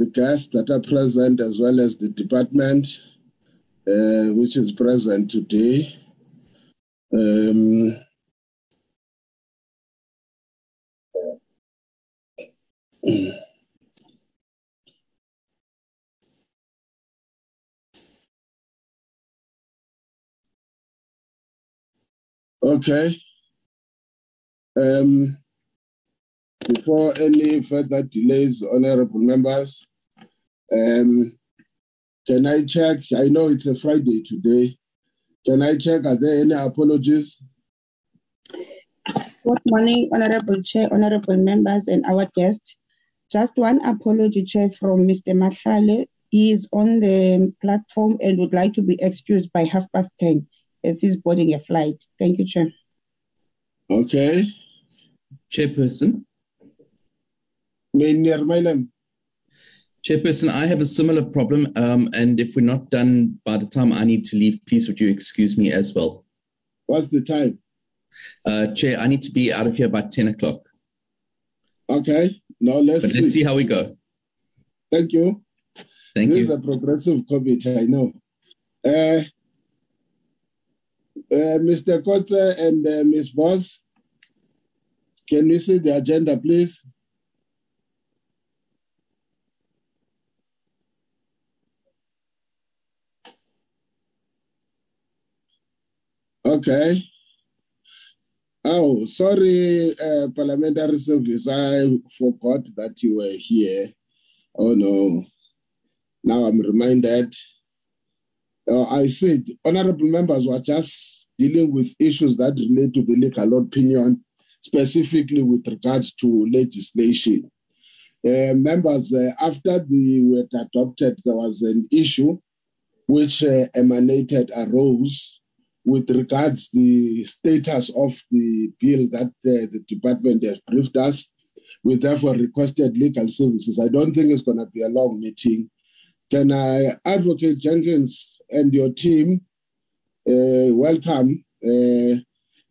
the guests that are present as well as the department uh, which is present today. Um, okay. Um, before any further delays, honorable members, um, can I check? I know it's a Friday today. Can I check? Are there any apologies? Good morning, Honorable Chair, Honorable members, and our guest. Just one apology, Chair, from Mr. Mahlale. He is on the platform and would like to be excused by half past 10 as he's boarding a flight. Thank you, Chair. Okay. Chairperson. Meneer Mileham. Chairperson, I have a similar problem, um, and if we're not done by the time I need to leave, please would you excuse me as well? What's the time? Uh, Chair, I need to be out of here by 10 o'clock. Okay, now let's But see. let's see how we go. Thank you. Thank this you. is a progressive committee, I know. Uh, uh, Mr. Kotze and uh, Ms. Boss, can we see the agenda, please? Okay. Oh, sorry, uh, Parliamentary Service. I forgot that you were here. Oh, no. Now I'm reminded. Uh, I said, honorable members were just dealing with issues that relate to the legal opinion, specifically with regards to legislation. Uh, members, uh, after the were adopted, there was an issue which uh, emanated, arose with regards the status of the bill that uh, the department has briefed us. We therefore requested legal services. I don't think it's going to be a long meeting. Can I, Advocate Jenkins and your team, uh, welcome. Uh,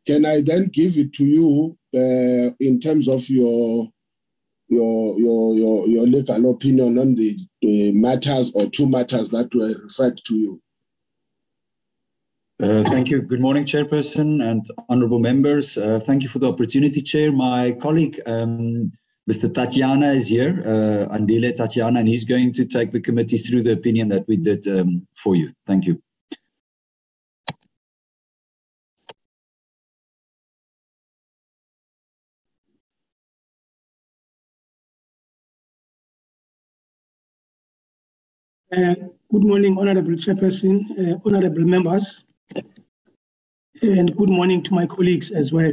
can I then give it to you uh, in terms of your your your your, your legal opinion on the, the matters or two matters that were referred to you? Uh, thank you. Good morning, Chairperson and honorable members. Uh, thank you for the opportunity, Chair. My colleague, um, Mr. Tatiana, is here, uh, Andile Tatiana, and he's going to take the committee through the opinion that we did um, for you. Thank you. Uh, good morning, Honorable Chairperson, uh, honorable members, and good morning to my colleagues as well.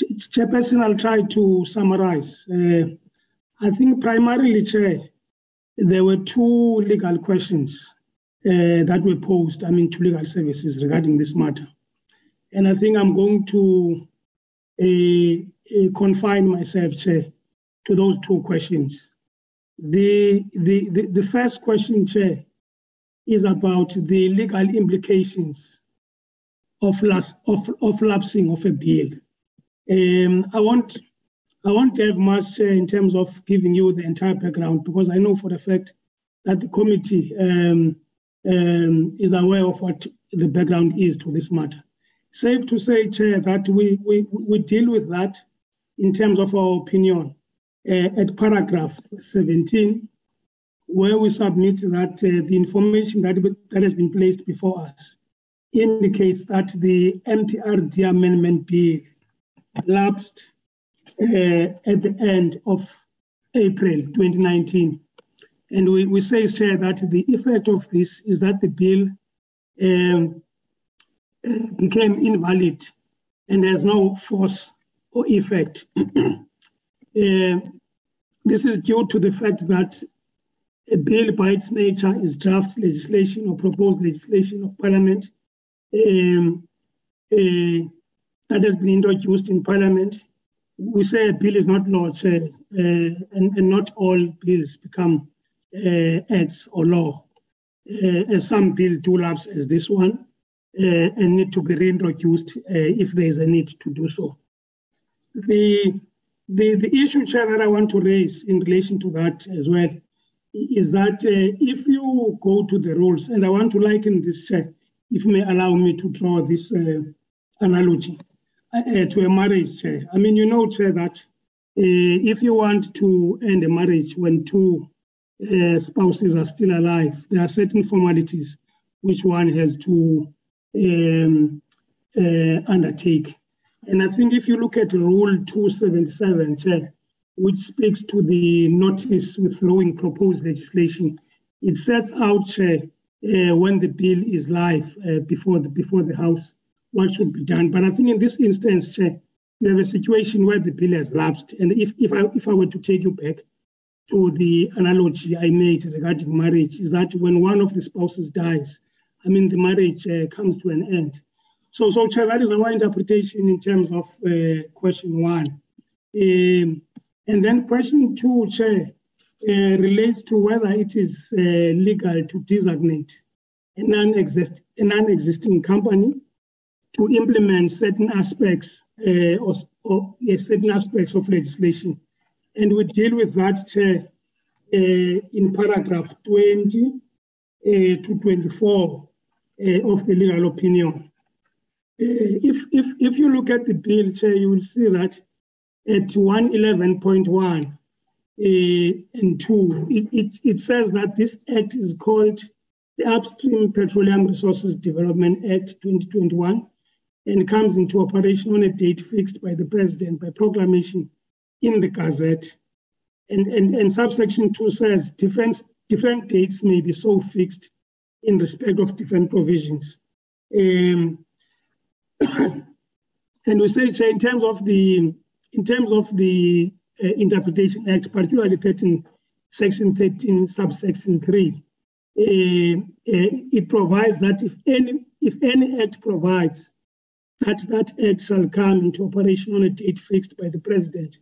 Chairperson, I'll try to summarize. Uh, I think primarily, Chair, there were two legal questions uh, that were posed, I mean, to legal services regarding this matter. And I think I'm going to uh, uh, confine myself, Chair, to those two questions. The, the, the, the first question, Chair, is about the legal implications of, las, of, of lapsing of a bill. Um, I won't I won't have much uh, in terms of giving you the entire background because I know for the fact that the committee um, um, is aware of what the background is to this matter. Safe to say, Chair, that we, we, we deal with that in terms of our opinion uh, at paragraph 17, where we submit that uh, the information that, that has been placed before us indicates that the MPRD amendment bill lapsed uh, at the end of April 2019. And we, we say, Chair, that the effect of this is that the bill um, became invalid and has no force or effect. Uh, this is due to the fact that a bill by its nature is draft legislation or proposed legislation of Parliament um, uh, that has been introduced in Parliament. We say a bill is not law, uh, and, and, not all bills become uh, acts or law. Uh, as some bills do lapse as this one uh, and need to be reintroduced uh, if there is a need to do so. The, the, the issue, Chair, that I want to raise in relation to that as well is that uh, if you go to the rules, and I want to liken this, if you may allow me to draw this uh, analogy uh, to a marriage. I mean, you know, that if you want to end a marriage when two spouses are still alive, there are certain formalities which one has to um, uh, undertake. And I think if you look at Rule 277, Chair, which speaks to the notice withdrawing proposed legislation, it sets out, Chair, uh, when the bill is live uh, before the before the House, what should be done. But I think in this instance, Chair, we have a situation where the bill has lapsed. And if, if I if I were to take you back to the analogy I made regarding marriage, is that when one of the spouses dies, I mean the marriage uh, comes to an end. So, so Chair, that is our interpretation in terms of uh, question one. Um, and then question two, Chair, uh, relates to whether it is uh, legal to designate a non-exist a non-existing company to implement certain aspects uh, or, or certain aspects of legislation. And we deal with that, Chair, uh, in paragraph 20 uh, to 24 uh, of the legal opinion. if, if, if you look at the bill, Chair, you will see that at 111.1 uh, and 2, it, it, it says that this act is called the Upstream Petroleum Resources Development Act 2021 and comes into operation on a date fixed by the President by proclamation in the Gazette. And, and, and subsection 2 says different, different dates may be so fixed in respect of different provisions. Um, and we say, so in terms of the in terms of the uh, Interpretation Act, particularly 13, Section 13, subsection 3, uh, uh, it provides that if any, if any act provides that that act shall come into operation on a date fixed by the President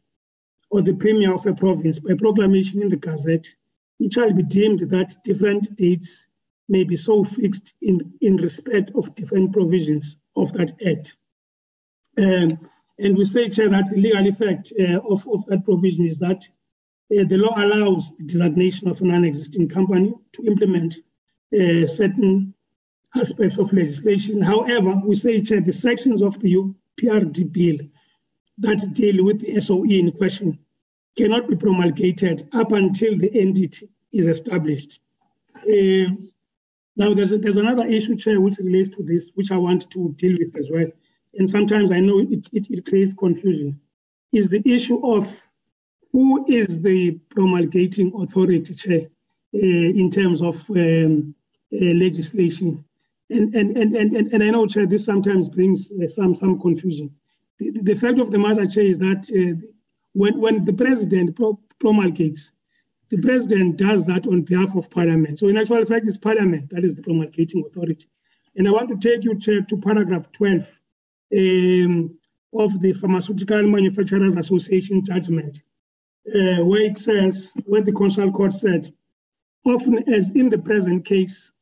or the Premier of a province by proclamation in the Gazette, it shall be deemed that different dates may be so fixed in, in respect of different provisions of that act. Um, and we say, Chair, that the legal effect uh, of, of that provision is that uh, the law allows the designation of a non-existing company to implement uh, certain aspects of legislation. However, we say, Chair, the sections of the PRD bill that deal with the SOE in question cannot be promulgated up until the entity is established. Uh, now, there's, there's another issue, Chair, which relates to this, which I want to deal with as well and sometimes I know it, it, it creates confusion, is the issue of who is the promulgating authority chair uh, in terms of um, uh, legislation. And, and, and, and, and I know, Chair, this sometimes brings uh, some, some confusion. The, the, fact of the matter, Chair, is that uh, when, when the president pro- promulgates, the president does that on behalf of parliament. So in actual fact, it's parliament that is the promulgating authority. And I want to take you, Chair, to paragraph 12 um, of the Pharmaceutical Manufacturers Association judgment, uh, where it says, where the Constitutional Court said, often as in the present case,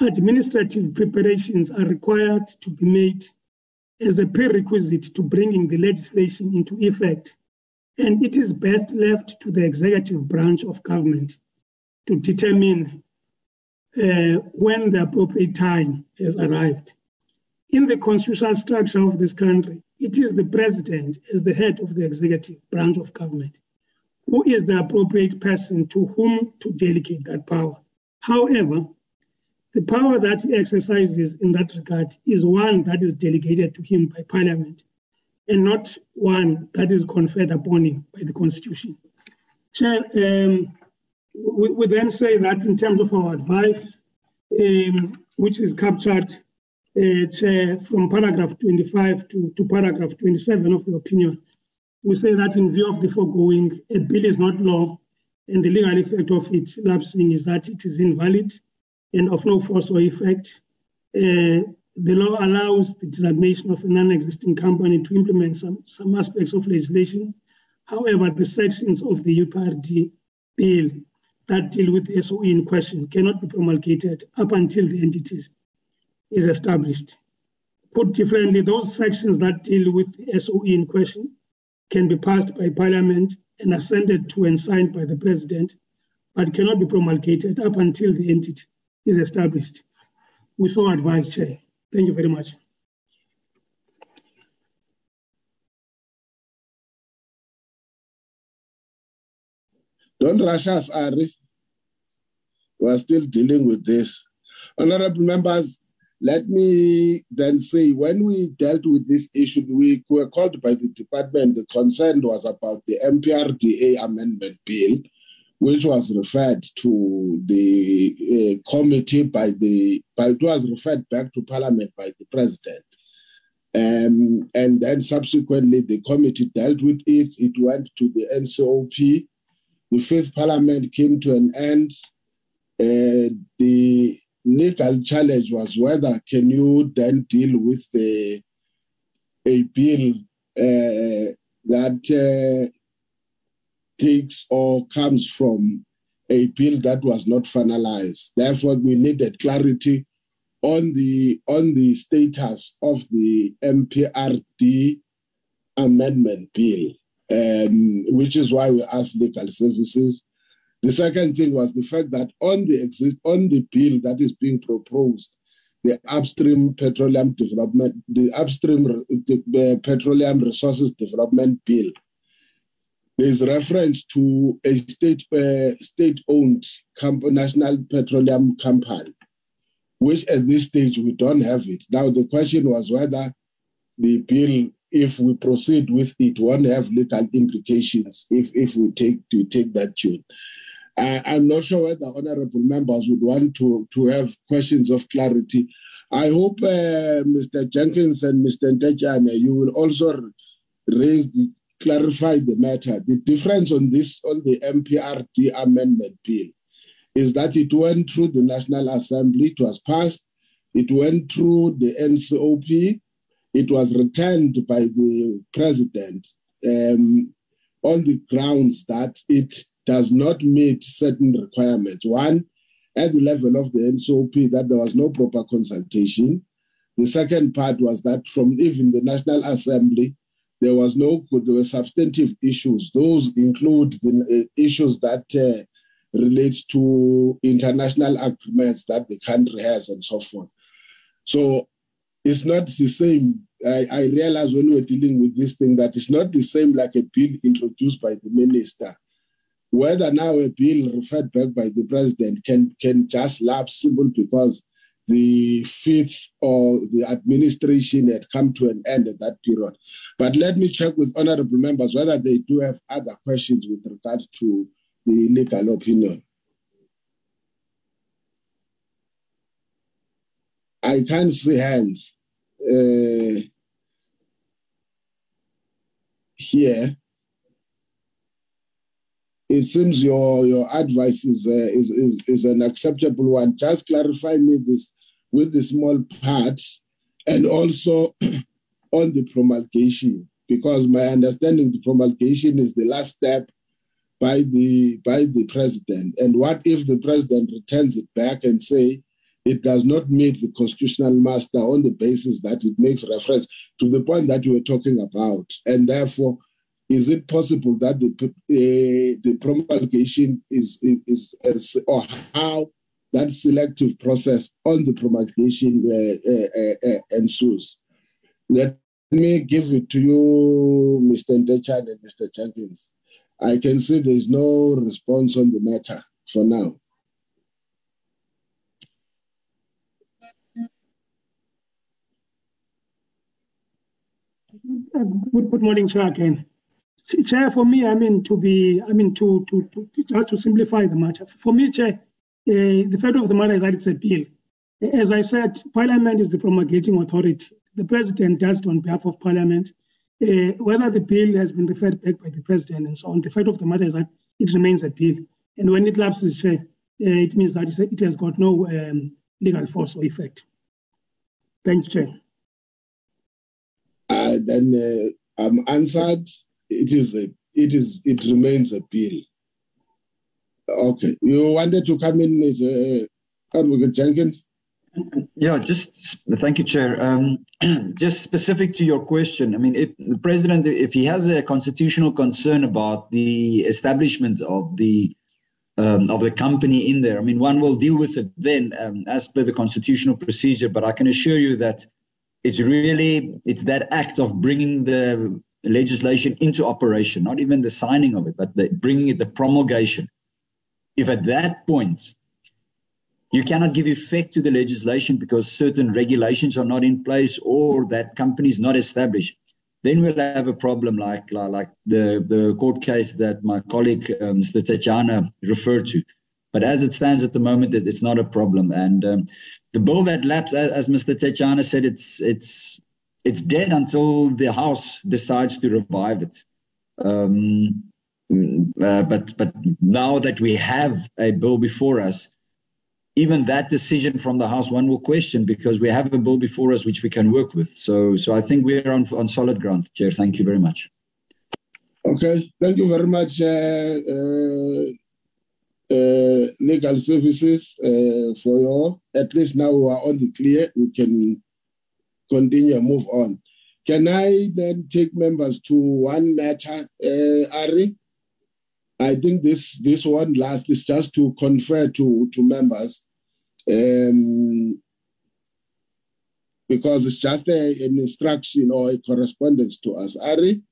administrative preparations are required to be made as a prerequisite to bringing the legislation into effect, and it is best left to the executive branch of government to determine uh, when the appropriate time has arrived in the constitutional structure of this country, it is the president as the head of the executive branch of government who is the appropriate person to whom to delegate that power. However, the power that he exercises in that regard is one that is delegated to him by parliament and not one that is conferred upon him by the constitution. Chair, um, we, we, then say that in terms of our advice, um, which is captured uh, from paragraph 25 to, to paragraph 27 of the opinion, we say that in view of the foregoing, a bill is not law, and the legal effect of its lapsing is that it is invalid and of no force or effect. Uh, the law allows the designation of a non-existing company to implement some, some aspects of legislation. However, the sections of the UPRD bill that deal with the SOE in question cannot be promulgated up until the entities is established. Put differently, those sections that deal with SOE in question can be passed by Parliament and assented to and signed by the President, but cannot be promulgated up until the entity is established. We so advise, Chair. Thank you very much. Don't rush us, Ari. We are still dealing with this. Honorable members, let me then say when we dealt with this issue, we were called by the department. The concern was about the MPRDA amendment bill, which was referred to the uh, committee by the, by, it was referred back to Parliament by the president. Um, and then subsequently, the committee dealt with it. It went to the NCOP. The fifth Parliament came to an end. Uh, the legal challenge was whether can you then deal with the, a bill uh, that uh, takes or comes from a bill that was not finalized. Therefore, we needed clarity on the on the status of the MPRD amendment bill, um, which is why we asked legal services the second thing was the fact that on the exist on the bill that is being proposed, the upstream petroleum development, the upstream the, petroleum resources development bill, there's reference to a state uh, state-owned national petroleum company, which at this stage we don't have it. Now the question was whether the bill, if we proceed with it, won't have legal implications if if we take to take that tune. Uh, I'm not sure whether honorable members would want to, to have questions of clarity. I hope uh, Mr. Jenkins and Mr. Ndejane, you will also raise the, clarify the matter. The difference on this, on the MPRD amendment bill, is that it went through the National Assembly, it was passed, it went through the NCOP, it was returned by the president um, on the grounds that it does not meet certain requirements. One, at the level of the NCOP, that there was no proper consultation. The second part was that from even the National Assembly, there was no, there were substantive issues. Those include the uh, issues that uh, relates to international agreements that the country has and so forth. So it's not the same. I, I realize when we're dealing with this thing that it's not the same like a bill introduced by the minister whether now a bill referred back by the president can, can just lapse simply because the fifth or the administration had come to an end at that period. But let me check with honorable members whether they do have other questions with regard to the legal opinion. I can't see hands uh, here it seems your your advice is, uh, is, is is an acceptable one. Just clarify me this with the small part, and also on the promulgation, because my understanding the promulgation is the last step by the by the president. And what if the president returns it back and say it does not meet the constitutional master on the basis that it makes reference to the point that you were talking about, and therefore is it possible that the uh, the promulgation is, is, is or how that selective process on the promulgation uh, uh, ensues? Let me give it to you, Mr. Ndechan and Mr. Jenkins. I can see there is no response on the matter for now. Good, good morning, Chair again. Chair, for me, I mean to be, I mean to to, to just to simplify the matter. For me, Chair, uh, the fact of the matter is that it's a bill. As I said, Parliament is the promulgating authority. The President does it on behalf of Parliament. Uh, whether the bill has been referred back by the President and so on, the fact of the matter is that it remains a bill. And when it lapses, Chair, uh, it means that it has got no um, legal force or effect. Thank you, Chair. Uh, then I'm answered it is a it is it remains a bill. Okay, you wanted to come in, uh, Advocate Jenkins. Yeah, just thank you, Chair. Um, just specific to your question, I mean, if the president, if he has a constitutional concern about the establishment of the um, of the company in there. I mean, one will deal with it then um, as per the constitutional procedure, but I can assure you that it's really it's that act of bringing the legislation into operation, not even the signing of it, but the, bringing it the promulgation. If at that point you cannot give effect to the legislation because certain regulations are not in place or that company is not established, then we'll have a problem like like the the court case that my colleague um, Mr. Tatiana referred to. But as it stands at the moment, it's not a problem. And um, the bill that lapsed, as Mr. Tatiana said, it's it's it's dead until the House decides to revive it. Um, uh, but but now that we have a bill before us, even that decision from the House, one will question because we have a bill before us which we can work with. So, so I think we're on, on solid ground, Chair. Thank you very much. Okay, thank you very much, uh, uh, uh, legal services, uh, for your. At least now we are on the clear. We can continue and move on. Can I then take members to one matter, uh, Ari? I think this this one last is just to confer to to members, um, because it's just a, an instruction or a correspondence to us. Ari.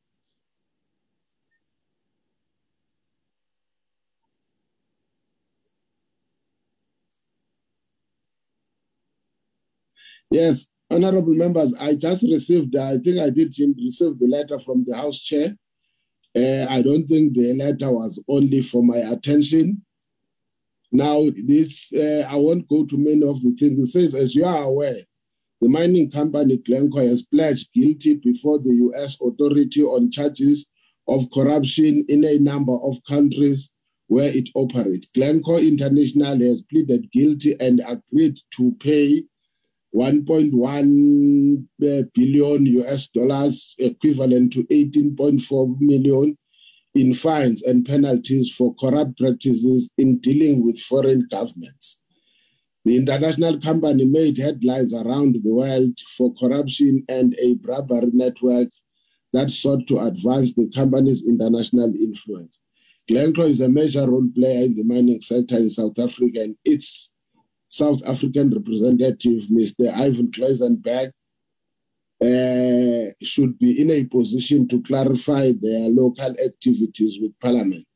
Yes, honorable members, I just received, I think I did receive the letter from the House Chair uh, I don't think the letter was only for my attention. Now, this uh, I won't go to many of the things. It says, as you are aware, the mining company Glencore has pledged guilty before the U.S. authority on charges of corruption in a number of countries where it operates. Glencore International has pleaded guilty and agreed to pay 1.1 uh, US dollars, equivalent to 18.4 million in fines and penalties for corrupt practices in dealing with foreign governments. The international company made headlines around the world for corruption and a bribery network that sought to advance the company's international influence. Glencore is a major role player in the mining sector in South Africa, and its South African representative, Mr. Ivan Glasenberg, uh, should be in a position to clarify their local activities with Parliament.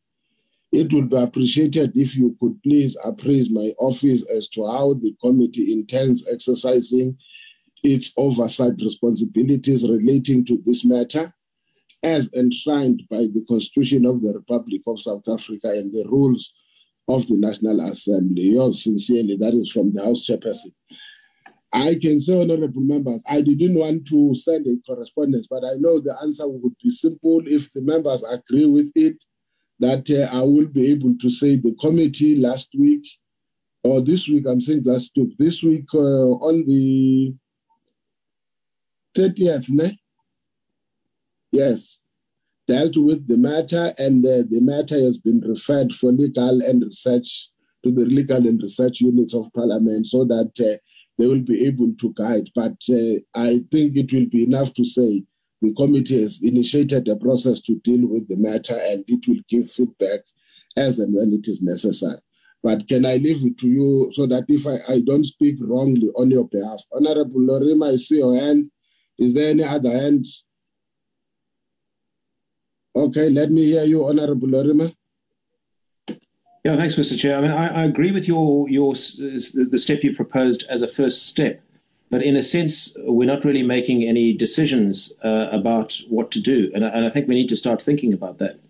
It would be appreciated if you could please appraise my office as to how the committee intends exercising its oversight responsibilities relating to this matter as enshrined by the Constitution of the Republic of South Africa and the rules of the National Assembly. Yours sincerely, that is from the House Chairperson. I can say, honorable members, I didn't want to send a correspondence, but I know the answer would be simple if the members agree with it. That uh, I will be able to say the committee last week or this week, I'm saying last week, this week uh, on the 30th, ne? Yes, dealt with the matter, and uh, the matter has been referred for legal and research to the legal and research units of Parliament so that uh, they will be able to guide. But uh, I think it will be enough to say the committee has initiated a process to deal with the matter and it will give feedback as and when it is necessary. But can I leave it to you so that if I, I don't speak wrongly on your behalf? Honorable Lorimer, I see your hand. Is there any other hand? Okay, let me hear you, Honorable Lorimer. Yeah, thanks, Mr. Chair. I mean, I, I agree with your your the step you proposed as a first step, but in a sense, we're not really making any decisions uh, about what to do, and, and I think we need to start thinking about that.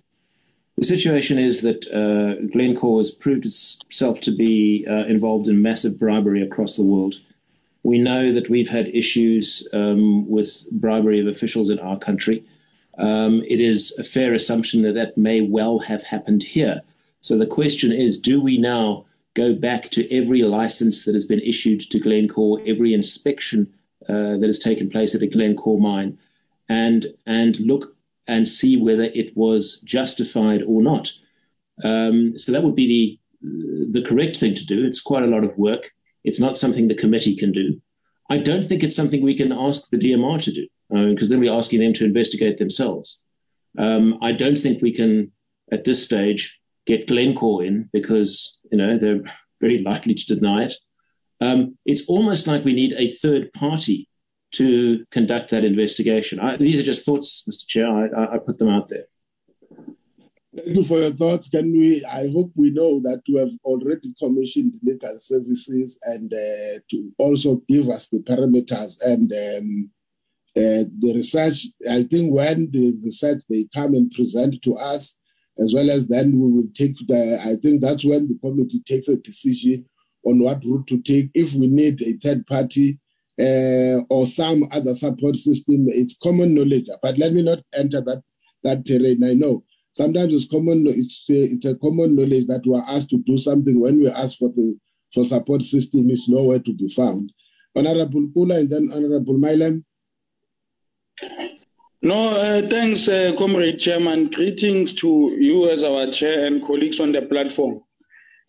The situation is that uh, Glencore has proved itself to be uh, involved in massive bribery across the world. We know that we've had issues um, with bribery of officials in our country. Um, it is a fair assumption that that may well have happened here. So the question is do we now go back to every license that has been issued to Glencore, every inspection uh, that has taken place at a Glencore mine, and, and look and see whether it was justified or not? Um, so that would be the the correct thing to do. It's quite a lot of work. It's not something the committee can do. I don't think it's something we can ask the DMR to do because uh, then we're asking them to investigate themselves. Um, I don't think we can, at this stage, get Glencore in because you know they're very likely to deny it. Um, it's almost like we need a third party to conduct that investigation. I, these are just thoughts, Mr. Chair. I, I, put them out there. Thank you for your thoughts. Can we? I hope we know that you have already commissioned legal services and uh, to also give us the parameters and um, uh, the research. I think when the research they come and present to us, as well as then we will take the. I think that's when the committee takes a decision on what route to take. If we need a third party uh, or some other support system, it's common knowledge. But let me not enter that that terrain. I know sometimes it's common it's it's a common knowledge that we're asked to do something when we ask for the for support system is nowhere to be found honorable Pula and then honorable Mileham no uh, thanks uh, comrade chairman. Greetings to you as our chair and colleagues on the platform.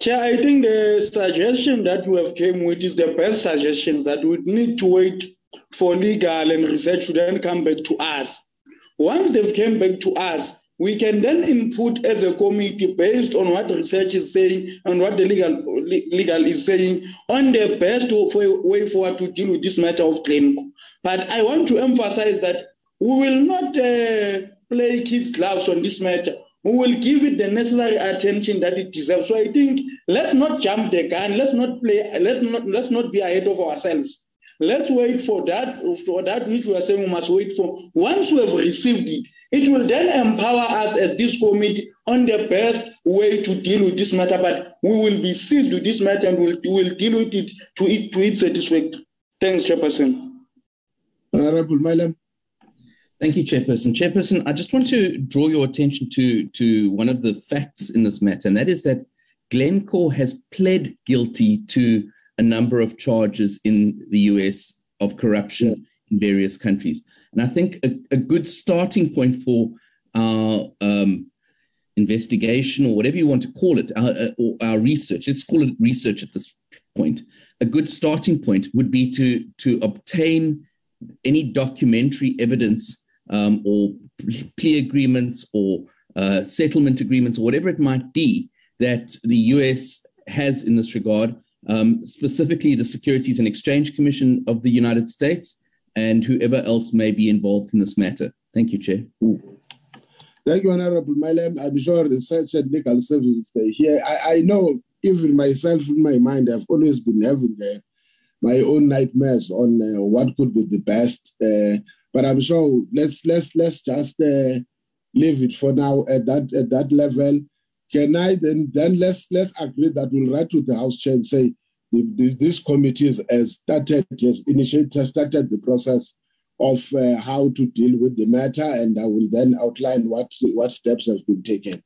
Chair i think the suggestion that you have came with is the best suggestions that we need to wait for legal and research to then come back to us. Once they've came back to us we can then input as a committee based on what research is saying and what the legal legal is saying on the best way forward to deal with this matter of Glencore. But I want to emphasize that we will not uh, play kids' gloves on this matter. We will give it the necessary attention that it deserves. So I think let's not jump the gun. Let's not play. Let's not let's not be ahead of ourselves. Let's wait for that for that which we are saying we must wait for. Once we have received it, it will then empower us as this committee on the best way to deal with this matter, but we will be seized with this matter and we'll, we'll deal with it to, it to its satisfaction. Thanks, Chairperson. Honorable. Thank you, Chairperson. Chairperson, I just want to draw your attention to, to one of the facts in this matter, and that is that Glencore has pled guilty to a number of charges in the US of corruption in various countries. And I think a, a good starting point for our um, investigation or whatever you want to call it, our, uh, or our research, let's call it research at this point. A good starting point would be to, to obtain any documentary evidence um, or plea agreements or uh, settlement agreements or whatever it might be that the US has in this regard, um, specifically the Securities and Exchange Commission of the United States and whoever else may be involved in this matter. Thank you, Chair. Thank you, Honorable Mileham. I'm sure research and legal services stay here. I, I know even myself in my mind, I've always been having uh, my own nightmares on uh, what could be the best. Uh, but I'm sure let's let's let's just uh, leave it for now at that at that level. Can I then then let's let's agree that we'll write to the House Chair and say this, this committee has started, has initiated, started the process of uh, how to deal with the matter, and I will then outline what what steps have been taken.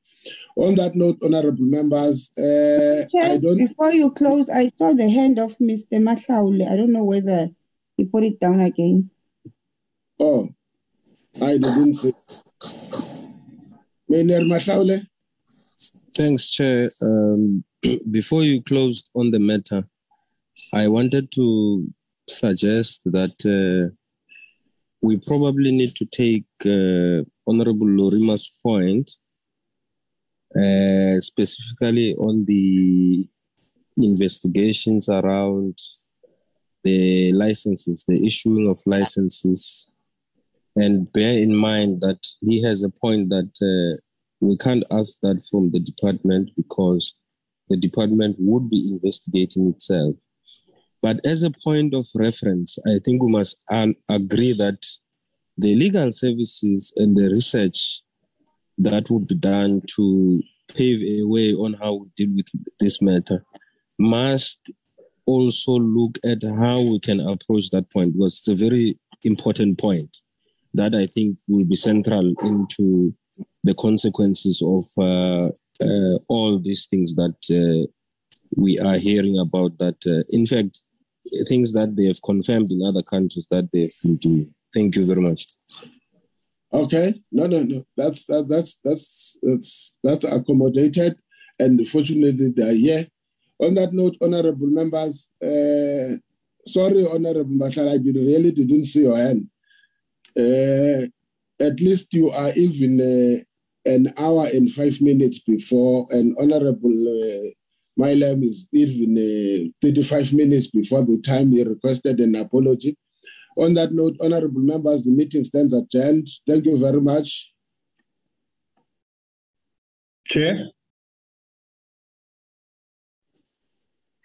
On that note, honourable members, uh, Chair, I don't. Before you close, I saw the hand of Mr. Mahlaule. I don't know whether he put it down again. Oh, I didn't see. Mayor Mahlaule. Thanks, Chair. Um, before you closed on the matter, I wanted to suggest that uh, we probably need to take uh, Honorable Lorimer's point, uh, specifically on the investigations around the licenses, the issuing of licenses, and bear in mind that he has a point that uh, we can't ask that from the department because the department would be investigating itself. But as a point of reference, I think we must agree that the legal services and the research that would be done to pave a way on how we deal with this matter must also look at how we can approach that point because it's a very important point that I think will be central into the consequences of uh, uh, all these things that uh, we are hearing about that uh, in fact things that they have confirmed in other countries that they've been doing. Thank you very much. Okay, no, no, no. That's that, that's that's that's that's accommodated, and fortunately they are here. On that note, honourable members, uh, sorry, honourable Marshall, I really didn't see your hand. Uh, at least you are even uh, an hour and five minutes before, and Honorable uh, Mileham is even uh, 35 minutes before the time he requested an apology. On that note, honorable members, the meeting stands adjourned. Thank you very much. Chair.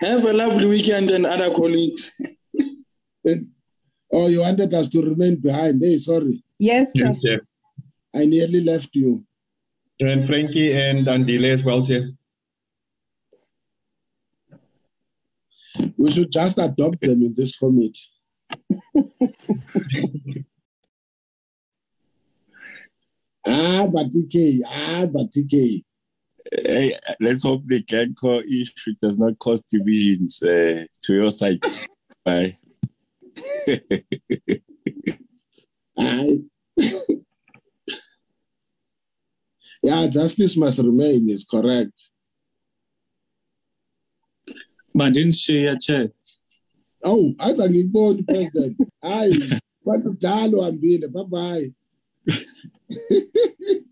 Have a lovely weekend and other colleagues. oh, you wanted us to remain behind. Hey, sorry. Yes, Chair. Yes, Chair. I nearly left you. And Frankie and Andile as well, Chair. We should just adopt them in this committee. Ah, but TK, ah, but TK. Hey, let's hope the Glencore issue does not cause divisions uh, to your side. Bye. Aye. yeah, justice must remain, is correct. Mandin's chair, awu aza ngiboni president. Hayi bantu dalo hambile bye bye